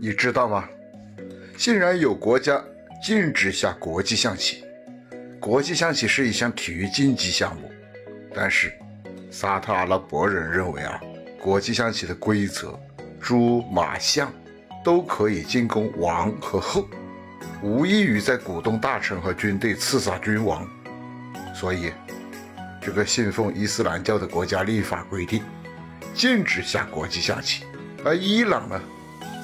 你知道吗？竟然有国家禁止下国际象棋。国际象棋是一项体育竞技项目，但是沙特阿拉伯人认为啊，国际象棋的规则，猪、马、象都可以进攻王和后，无异于在鼓动大臣和军队刺杀君王。所以，这个信奉伊斯兰教的国家立法规定，禁止下国际象棋。而伊朗呢，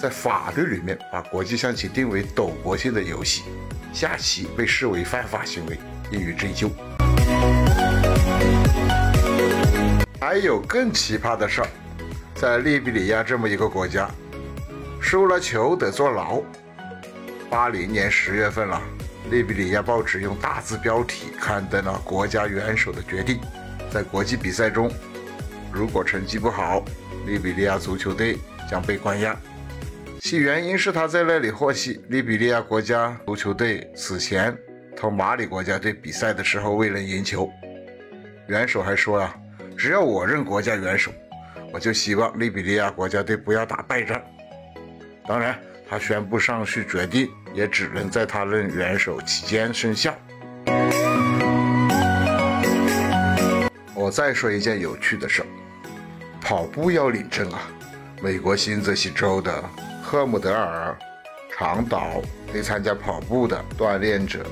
在法律里面把国际象棋定为赌博性的游戏，下棋被视为犯法行为，应予追究。还有更奇葩的事儿，在利比里亚这么一个国家，输了球得坐牢。八零年十月份了。利比里亚报纸用大字标题刊登了国家元首的决定：在国际比赛中，如果成绩不好，利比里亚足球队将被关押。其原因是他在那里获悉，利比利亚国家足球队此前同马里国家队比赛的时候未能赢球。元首还说啊，只要我任国家元首，我就希望利比利亚国家队不要打败仗。当然。他宣布上述决定也只能在他任元首期间生效。我再说一件有趣的事，跑步要领证啊！美国新泽西州的赫姆德尔长岛对参加跑步的锻炼者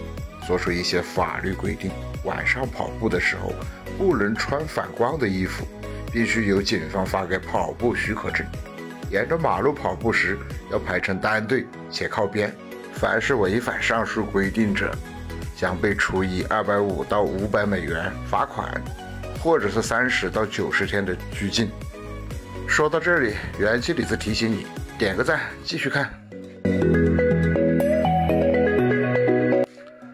做出一些法律规定：晚上跑步的时候不能穿反光的衣服，必须由警方发给跑步许可证。沿着马路跑步时要排成单队且靠边，凡是违反上述规定者，将被处以二百五到五百美元罚款，或者是三十到九十天的拘禁。说到这里，元气李子提醒你点个赞，继续看。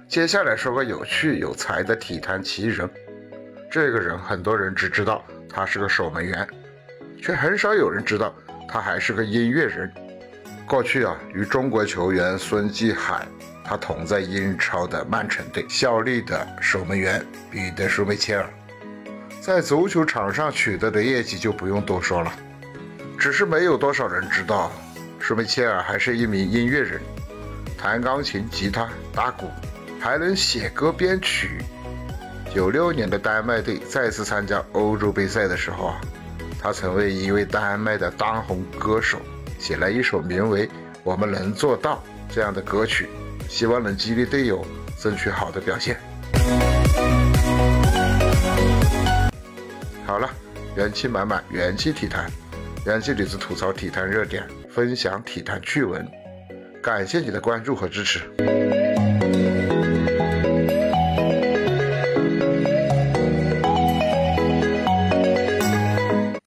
接下来说个有趣有才的体坛奇人，这个人很多人只知道他是个守门员，却很少有人知道。他还是个音乐人，过去啊，与中国球员孙继海，他同在英超的曼城队效力的守门员彼得舒梅切尔，在足球场上取得的业绩就不用多说了，只是没有多少人知道，舒梅切尔还是一名音乐人，弹钢琴、吉他、打鼓，还能写歌编曲。九六年的丹麦队再次参加欧洲杯赛的时候啊。他曾为一位丹麦的当红歌手写了一首名为《我们能做到》这样的歌曲，希望能激励队友争取好的表现。好了，元气满满，元气体坛，元气李子吐槽体坛热点，分享体坛趣闻，感谢你的关注和支持。